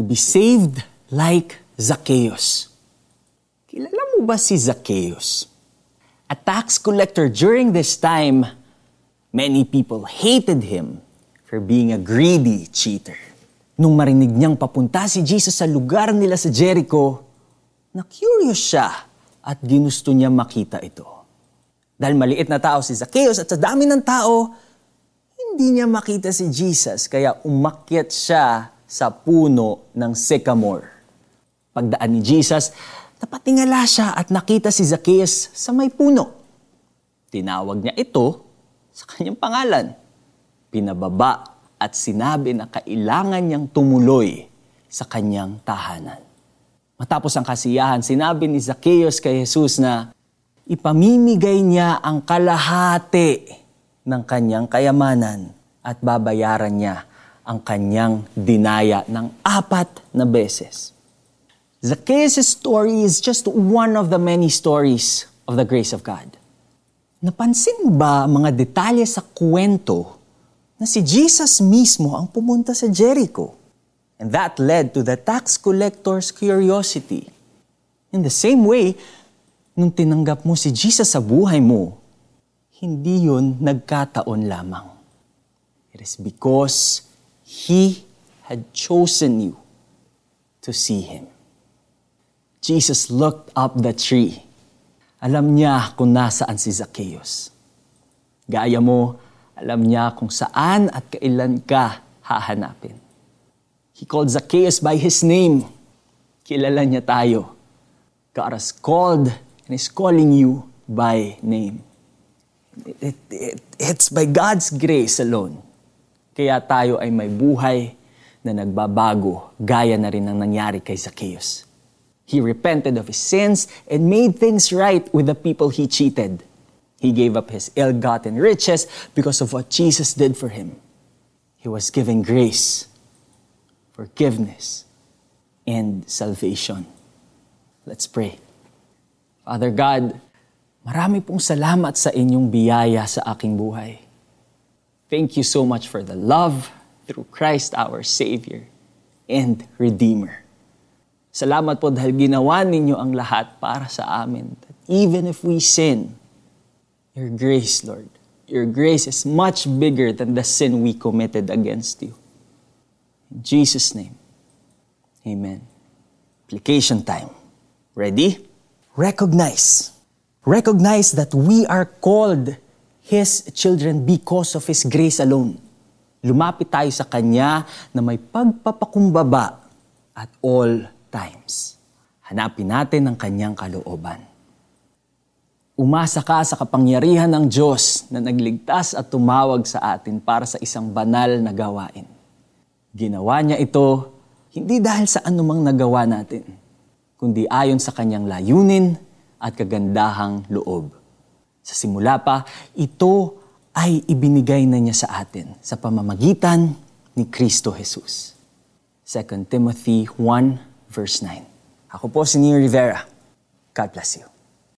to be saved like Zacchaeus. Kilala mo ba si Zacchaeus? A tax collector during this time, many people hated him for being a greedy cheater. Nung marinig niyang papunta si Jesus sa lugar nila sa Jericho, na-curious siya at ginusto niya makita ito. Dahil maliit na tao si Zacchaeus at sa dami ng tao, hindi niya makita si Jesus kaya umakyat siya sa puno ng sycamore. Pagdaan ni Jesus, napatingala siya at nakita si Zacchaeus sa may puno. Tinawag niya ito sa kanyang pangalan. Pinababa at sinabi na kailangan niyang tumuloy sa kanyang tahanan. Matapos ang kasiyahan, sinabi ni Zacchaeus kay Jesus na ipamimigay niya ang kalahati ng kanyang kayamanan at babayaran niya ang kanyang dinaya ng apat na beses. Zacchaeus' story is just one of the many stories of the grace of God. Napansin ba mga detalye sa kwento na si Jesus mismo ang pumunta sa Jericho? And that led to the tax collector's curiosity. In the same way, nung tinanggap mo si Jesus sa buhay mo, hindi yun nagkataon lamang. It is because He had chosen you to see Him. Jesus looked up the tree. Alam niya kung nasaan si Zacchaeus. Gaya mo, alam niya kung saan at kailan ka hahanapin. He called Zacchaeus by his name. Kilala niya tayo. God has called and is calling you by name. It, it, it's by God's grace alone kaya tayo ay may buhay na nagbabago gaya na rin ang nangyari kay Zacchaeus. He repented of his sins and made things right with the people he cheated. He gave up his ill-gotten riches because of what Jesus did for him. He was given grace, forgiveness, and salvation. Let's pray. Father God, marami pong salamat sa inyong biyaya sa aking buhay. Thank you so much for the love through Christ our Savior and Redeemer. Salamat po dahil ginawa ninyo ang lahat para sa amin. That even if we sin, your grace, Lord, your grace is much bigger than the sin we committed against you. In Jesus' name, amen. Application time. Ready? Recognize. Recognize that we are called His children because of His grace alone. Lumapit tayo sa Kanya na may pagpapakumbaba at all times. Hanapin natin ang Kanyang kalooban. Umasa ka sa kapangyarihan ng Diyos na nagligtas at tumawag sa atin para sa isang banal na gawain. Ginawa niya ito hindi dahil sa anumang nagawa natin, kundi ayon sa kanyang layunin at kagandahang loob. Sa simula pa, ito ay ibinigay na niya sa atin sa pamamagitan ni Kristo Jesus. 2 Timothy 1 verse 9. Ako po si Neo Rivera. God bless you.